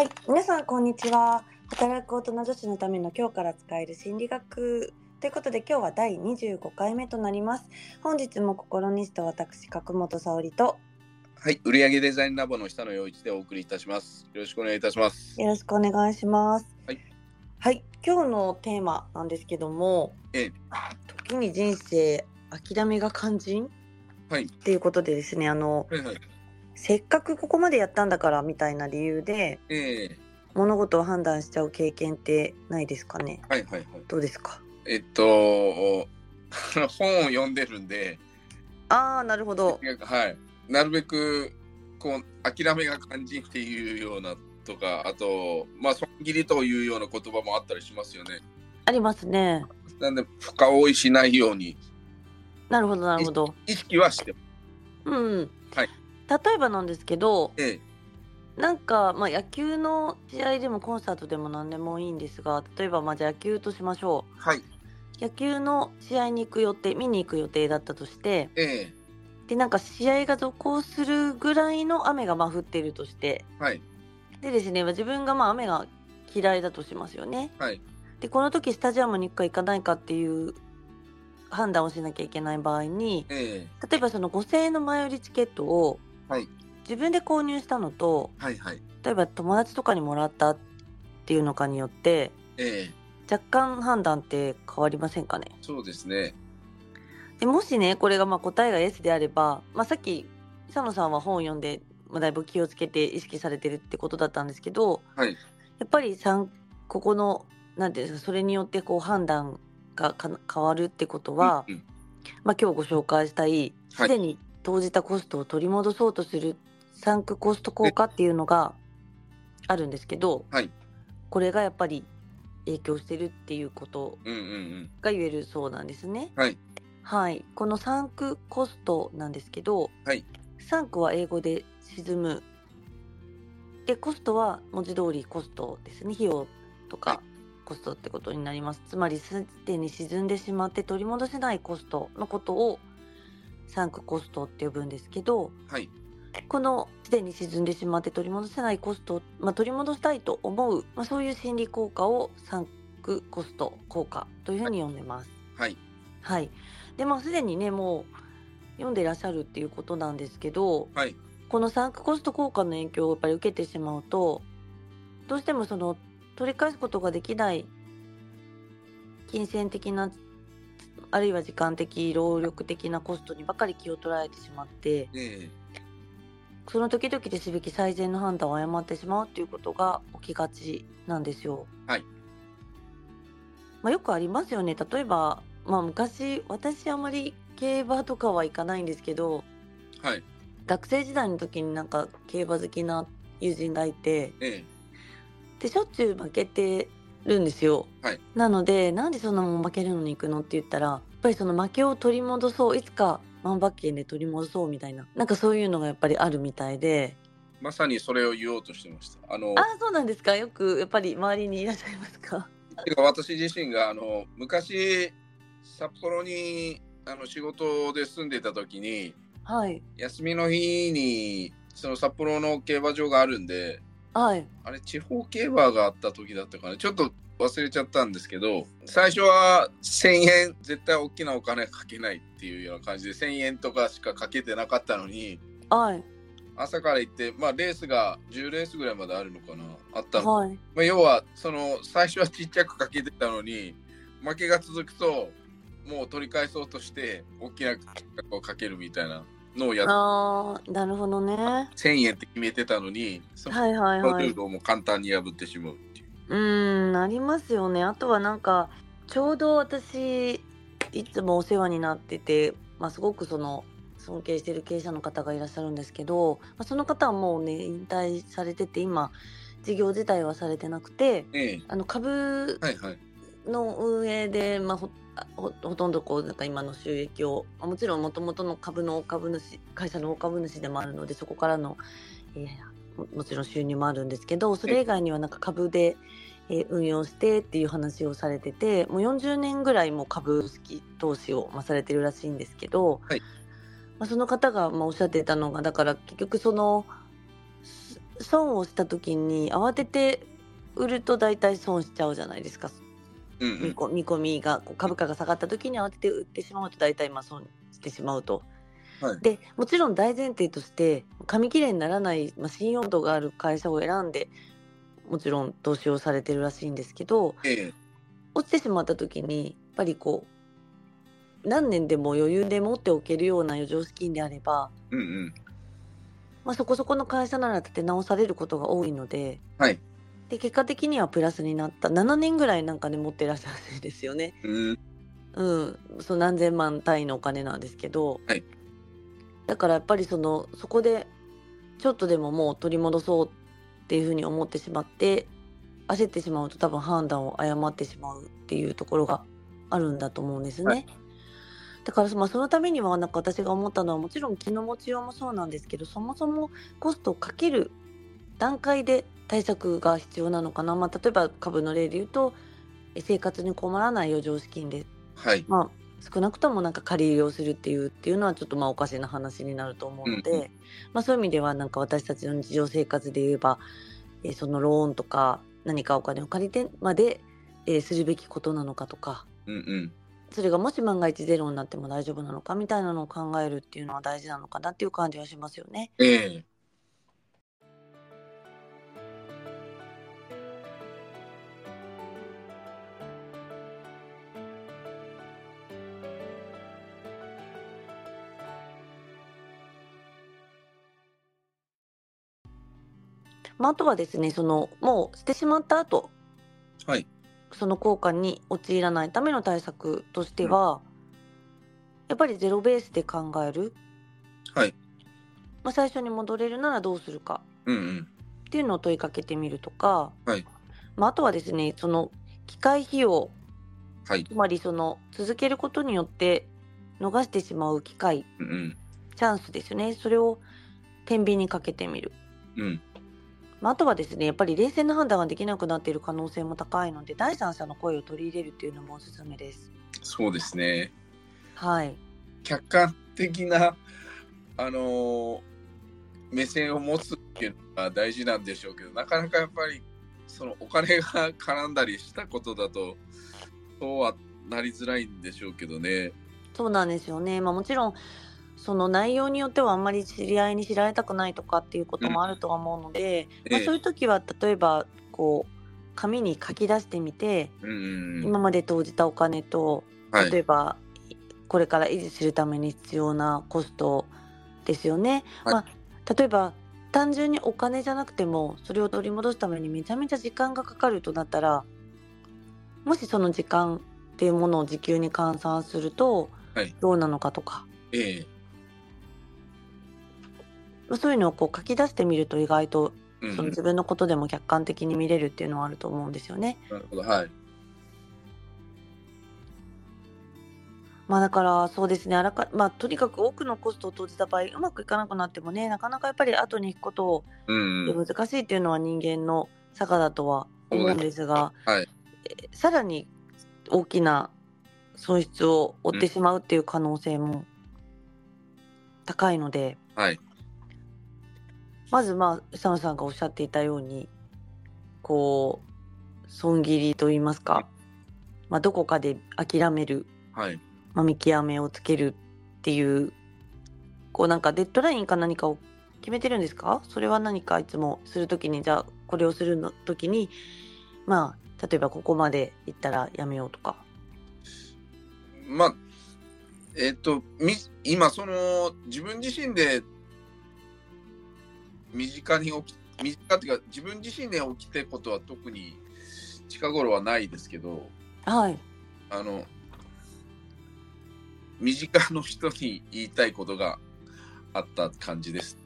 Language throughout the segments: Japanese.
はい、皆さんこんにちは。働く大人女子のための今日から使える心理学ということで今日は第25回目となります。本日も心にして私角本沙織とはい、売上デザインラボの下野陽一でお送りいたします。よろしくお願いいたします。よろしくお願いします。はい、はい、今日のテーマなんですけども、ええ、時に人生諦めが肝心はい、っていうことでですね、あのはい、はい、せっかくここまでやったんだからみたいな理由でええ、物事を判断しちゃう経験ってないですかね？はい、はい、はい。どうですか？えっと、本を読んでるんで、ああ、なるほど。はい、なるべくこう諦めが肝心っていうようなとか、あと、まあ損切りというような言葉もあったりしますよね。ありますね。なんで深追いしないようになるほど、なるほど。意識はして。うん。はい。例えばなんですけど、ええ、なんか、まあ、野球の試合でもコンサートでも何でもいいんですが、例えば、まあ、じゃあ野球としましょう。はい、野球の試合に行く予定、見に行く予定だったとして、ええ、で、なんか試合が続行するぐらいの雨がまあ降ってるとして、はい、でですね、自分がまあ雨が嫌いだとしますよね。はい、で、この時スタジアムに行くか行かないかっていう判断をしなきゃいけない場合に、ええ、例えばその5000円の前売りチケットをはい、自分で購入したのとはい、はい、例えば友達とかにもらったっていうのかによってええ、若干判断って変わりませんかね？そうですね。でもしねこれがまあ答えが S であれば、まあ、さっき佐野さんは本を読んで、まあ、だいぶ気をつけて意識されてるってことだったんですけどはい、やっぱりここのなんていうんですかそれによってこう判断がか変わるってことは、うんうん。まあ、今日ご紹介したいすでに投じたコストを取り戻そうとするサンクコスト効果っていうのがあるんですけど、はい。これがやっぱり影響してるっていうこと。が言えるそうなんですね。はい、はい、このサンクコストなんですけど、はい。サンクは英語で沈む。でコストは文字通りコストですね。費用とはかコストってことになります、つまりすでに沈んでしまって取り戻せないコストのことをサンクコストって呼ぶんですけどはい、このすでに沈んでしまって取り戻せないコストを、まあ、取り戻したいと思う、まあ、そういう心理効果をサンクコスト効果というふうに呼んでます。はい、はい。で、まあ、すでにね、もう読んでいらっしゃるっていうことなんですけど、はい、このサンクコスト効果の影響をやっぱり受けてしまうと、どうしてもその取り返すことができない金銭的な、あるいは時間的、労力的なコストにばかり気を取られてしまって、ええ、その時々ですべき最善の判断を誤ってしまうっていうことが起きがちなんですよ。はい。まあ、よくありますよね。例えば、まあ、昔、私あまり競馬とかは行かないんですけど、はい、学生時代の時になんか競馬好きな友人がいて、ええ、で、しょっちゅう負けてるんですよ。はいなので、なんでそんなもん負けるのに行くのって言ったら、やっぱりその負けを取り戻そう、いつか万馬券で取り戻そうみたいな、なんかそういうのがやっぱりあるみたいで、まさにそれを言おうとしてました。あの、ああ、そうなんですか？よくやっぱり周りにいらっしゃいますか？てか私自身があの昔札幌にあの仕事で住んでた時にはい。休みの日にその札幌の競馬場があるんではい。あれ地方競馬があった時だったかなちょっと忘れちゃったんですけど最初は1,000円絶対大きなお金かけないっていうような感じで1,000円とかしかかけてなかったのにはい。朝から行ってまあレースが10レースぐらいまであるのかなあったのはい。まあ、要はその最初はちっちゃくかけてたのに負けが続くともう取り返そうとして大きな金額をかけるみたいなのをやっああ、なるほどね。は1000円って決めてたのにそいのはいはい。ルールをもう簡単に破ってしまうっていう。うーん、ありますよね。あとはなんか、ちょうど私、いつもお世話になってて、まあ、すごくその、尊敬してる経営者の方がいらっしゃるんですけど、まあ、その方はもうね、引退されてて、今、事業自体はされてなくて、ええあの株。の運営で、まあ、ほとんどこうなんか今の収益をまあもちろんもともとの株の大株主会社の大株主でもあるのでそこからの、えーももちろん収入もあるんですけどそれ以外にはなんか株で、えー運用してっていう話をされててもう40年ぐらいもう株式投資を、まあ、されてるらしいんですけど、はいまあ、その方がまあおっしゃってたのがだから結局そのす損をした時に慌てて売ると大体損しちゃうじゃないですか。見込みがこう株価が下がった時に慌てて売ってしまうと大体まあ損してしまうと。はいでもちろん大前提として紙切れにならない、まあ、信用度がある会社を選んでもちろん投資をされてるらしいんですけどええ落ちてしまった時にやっぱりこう何年でも余裕で持っておけるような余剰資金であれば、うんうんまあ、そこそこの会社なら立て直されることが多いので。はいで結果的にはプラスになった。7年ぐらいなんかね持ってらっしゃるんですよね。うん。うん、その何千万単位のお金なんですけど、はい。だからやっぱりそのそこでちょっとでももう取り戻そうっていうふうに思ってしまって焦ってしまうと多分判断を誤ってしまうっていうところがあるんだと思うんですね。はい。だからまあそのためにはなんか私が思ったのはもちろん気の持ちようもそうなんですけどそもそもコストをかける段階で対策が必要なのかな、まあ、例えば株の例で言うとえ生活に困らない余剰資金で。はい。まあ、少なくともなんか借り入れをするっていうっていうのはちょっとまあおかしな話になると思うので、うんうまあ、そういう意味ではなんか私たちの日常生活で言えば、えーそのローンとか何かお金を借りてまで、えーするべきことなのかとか。うんうん。それがもし万が一ゼロになっても大丈夫なのかみたいなのを考えるっていうのは大事なのかなっていう感じはしますよね。ええまあ、あとはですねそのもうしてしまった後はい。その効果に陥らないための対策としては、やっぱりゼロベースで考える、はい。まあ、最初に戻れるならどうするかうんうん。っていうのを問いかけてみるとか、はい。まあ、あとはですねその機械費用はい。つまりその続けることによって逃してしまう機会うんうん。チャンスですよね。それを天秤にかけてみる。うんまあ、あとはですねやっぱり冷静な判断ができなくなっている可能性も高いので第三者の声を取り入れるっていうのもおすすめです。そうですねはい、客観的なあのー目線を持つっていうのが大事なんでしょうけどなかなかやっぱりそのお金が絡んだりしたことだとそうはなりづらいんでしょうけどね。そうなんですよね。まあ、もちろんその内容によってはあんまり知り合いに知られたくないとかっていうこともあるとは思うので、まあ、ええそういう時は例えばこう紙に書き出してみて、今まで投じたお金とはい。例えば、これから維持するために必要なコストですよね。はい。まあ、例えば単純にお金じゃなくてもそれを取り戻すためにめちゃめちゃ時間がかかるとなったらもしその時間っていうものを時給に換算するとはい。どうなのかとか、ええまあそういうのをこう書き出してみると意外とうん。その自分のことでも客観的に見れるっていうのはあると思うんですよね。なるほどはい。まあだからそうですねあらか、まあ、とにかく多くのコストを投じた場合うまくいかなくなってもねなかなかやっぱり後に行くことをうんうん。難しいっていうのは人間の坂だとは思うんですが、はい。えさらに大きな損失を負ってしまうっていう可能性も高いので、はいまずまあ久野さんがおっしゃっていたようにこう損切りと言いますか、まあ、どこかで諦めるはい。まあ、見極めをつけるっていうこうなんかデッドラインか何かを決めてるんですか？それは何かいつもするときにじゃあこれをするの時にまあ例えばここまでいったらやめようとか。まあえっ、とみ今その自分自身で身近に起き身近っていうか自分自身で起きてることは特に近頃はないですけどはい。あの身近の人に言いたいことがあった感じです。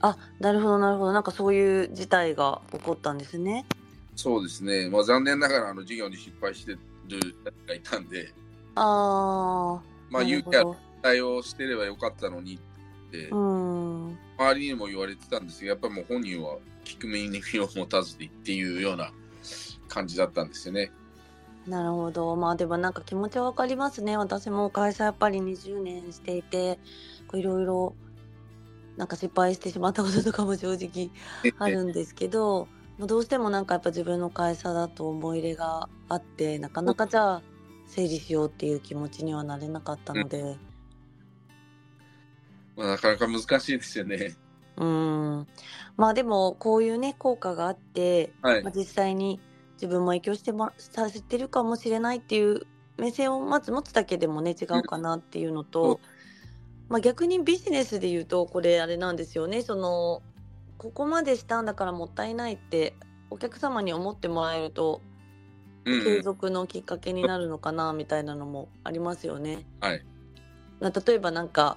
あなるほどなるほど。なんかそういう事態が起こったんですね。そうですね、まあ、残念ながらあの授業に失敗してる人がいたんで、あまあ、なる勇気ある対応してればよかったのにって、うん。周りにも言われてたんですけど、やっぱりもう本人は聞く耳を持たずにっていうような感じだったんですよね。なるほど。まあでもなんか気持ちはわかりますね。私も会社やっぱり20年していてこういろいろなんか失敗してしまったこととかも正直あるんですけど、まあどうしてもなんかやっぱ自分の会社だと思い入れがあってなかなかじゃあ整理しようっていう気持ちにはなれなかったので、まあ、なかなか難しいですよね。うんまあでもこういうね効果があって、はいまあ、。実際に自分も影響してもさせてるかもしれないっていう目線をまず持つだけでもね違うかなっていうのと、まあ、逆にビジネスで言うとこれあれなんですよねそのここまでしたんだからもったいないってお客様に思ってもらえると継うんうん。続のきっかけになるのかなみたいなのもありますよね。はい。まあ例えばなんか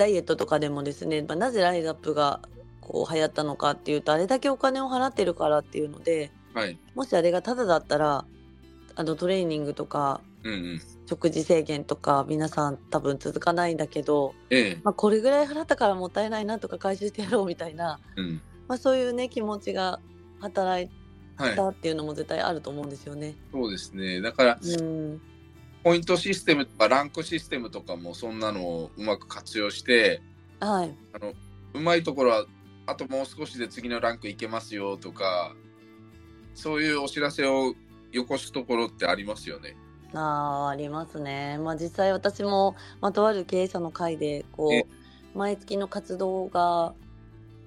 ダイエットとかでもですね、まあ、なぜライズアップがこう流行ったのかっていうとあれだけお金を払ってるからっていうのではい。もしあれがタダだったらあのトレーニングとかうんうん。食事制限とか皆さん多分続かないんだけど、ええ。まあ、これぐらい払ったからもったいないなとか回収してやろうみたいな、うん。まあ、そういうね気持ちが働い。たっていうのも絶対あると思うんですよね。そうですね。だから、うん、ポイントシステムとかランクシステムとかもそんなのをうまく活用して、はい、あの、うまいところは、あともう少しで次のランクいけますよとか、そういうお知らせをよこすところってありますよね。あーありますね。まあ実際私も、まあ、とある経営者の会でこえう毎月の活動が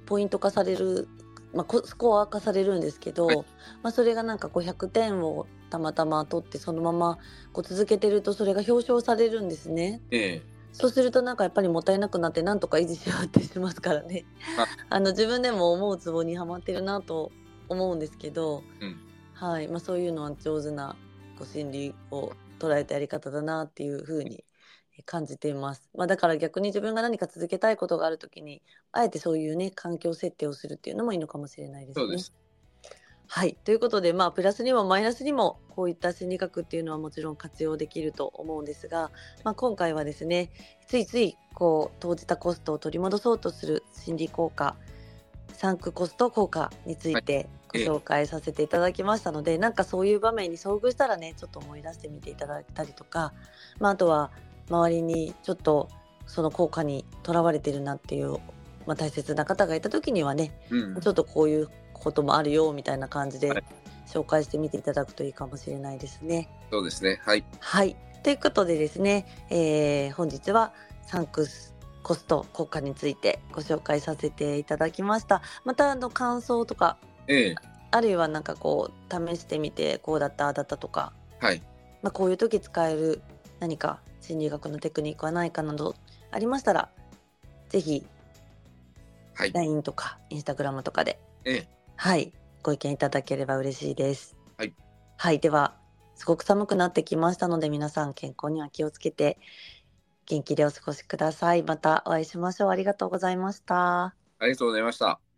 ポイント化される、まあ、コスコア化されるんですけど、はいまあ、それがなんか500点をたまたま取ってそのままこう続けてるとそれが表彰されるんですね。ええ。そうするとなんかやっぱりもったいなくなってなんとか維持しようってしますからねあ。あの自分でも思うツボにはまってるなと思うんですけど、うんはいまあ、そういうのは上手なこう心理を捉えたやり方だなっていうふうに感じています。まあ、だから逆に自分が何か続けたいことがあるときにあえてそういうね環境設定をするっていうのもいいのかもしれないですね。そうです。はい、ということで、まあ、プラスにもマイナスにもこういった心理学っていうのはもちろん活用できると思うんですが、まあ、今回はですねついついこう投じたコストを取り戻そうとする心理効果サンクコスト効果についてごええ紹介させていただきましたので、なんかそういう場面に遭遇したらねちょっと思い出してみていただいたりとか、まあ、あとは周りにちょっとその効果にとらわれてるなっていう、まあ、大切な方がいた時にはねうん。ちょっとこういうこともあるよみたいな感じではい紹介してみていただくといいかもしれないですね。そうですね。はい。はい。ということでですね、えー本日はサンクスコスト効果についてご紹介させていただきました。またあの感想とかええ。あるいはなんかこう試してみてこうだっただったとか、はい。まあ、こういう時使える何か心理学のテクニックはないかなどありましたらぜひはい。LINE とか Instagram とかでええ。はい、ご意見いただければ嬉しいです。はい。はい、では、すごく寒くなってきましたので、皆さん健康には気をつけて、元気でお過ごしください。またお会いしましょう。ありがとうございました。ありがとうございました。